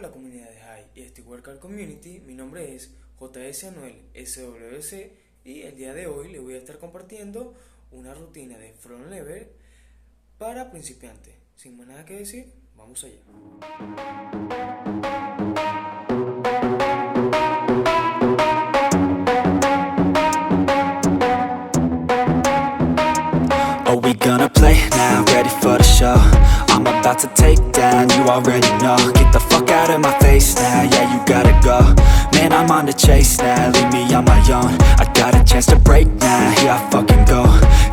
Hola comunidad de High y este Workout Community, mi nombre es JS Anuel SWC y el día de hoy le voy a estar compartiendo una rutina de front lever para principiantes. Sin más nada que decir, vamos allá. Gonna play now? I'm about to take down, you already know. Get the fuck out of my face now, yeah you gotta go. Man, I'm on the chase now, leave me on my own. I got a chance to break now, here I fucking go.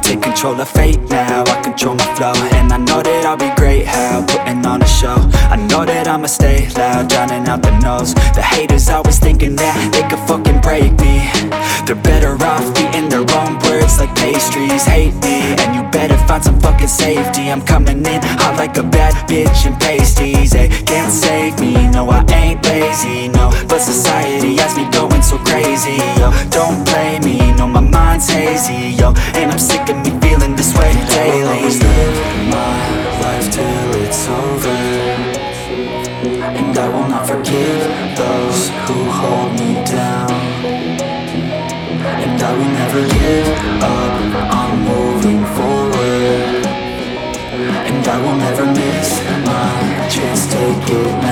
Take control of fate now, I control my flow. And I know that I'll be great, how putting on a show. I know that I'ma stay loud, drowning out the noise. The haters always thinking that they could fucking break me. They're better off eating their own find some fucking safety. I'm coming in hot like a bad bitch in pasties. They can't save me, no I ain't lazy, no But society has me going so crazy, yo Don't blame me, no my mind's hazy, yo And I'm sick of me feeling this way daily. I will always live my life till it's over. And I will not forgive those who hold me down. And I will never give up I will never miss my chance to get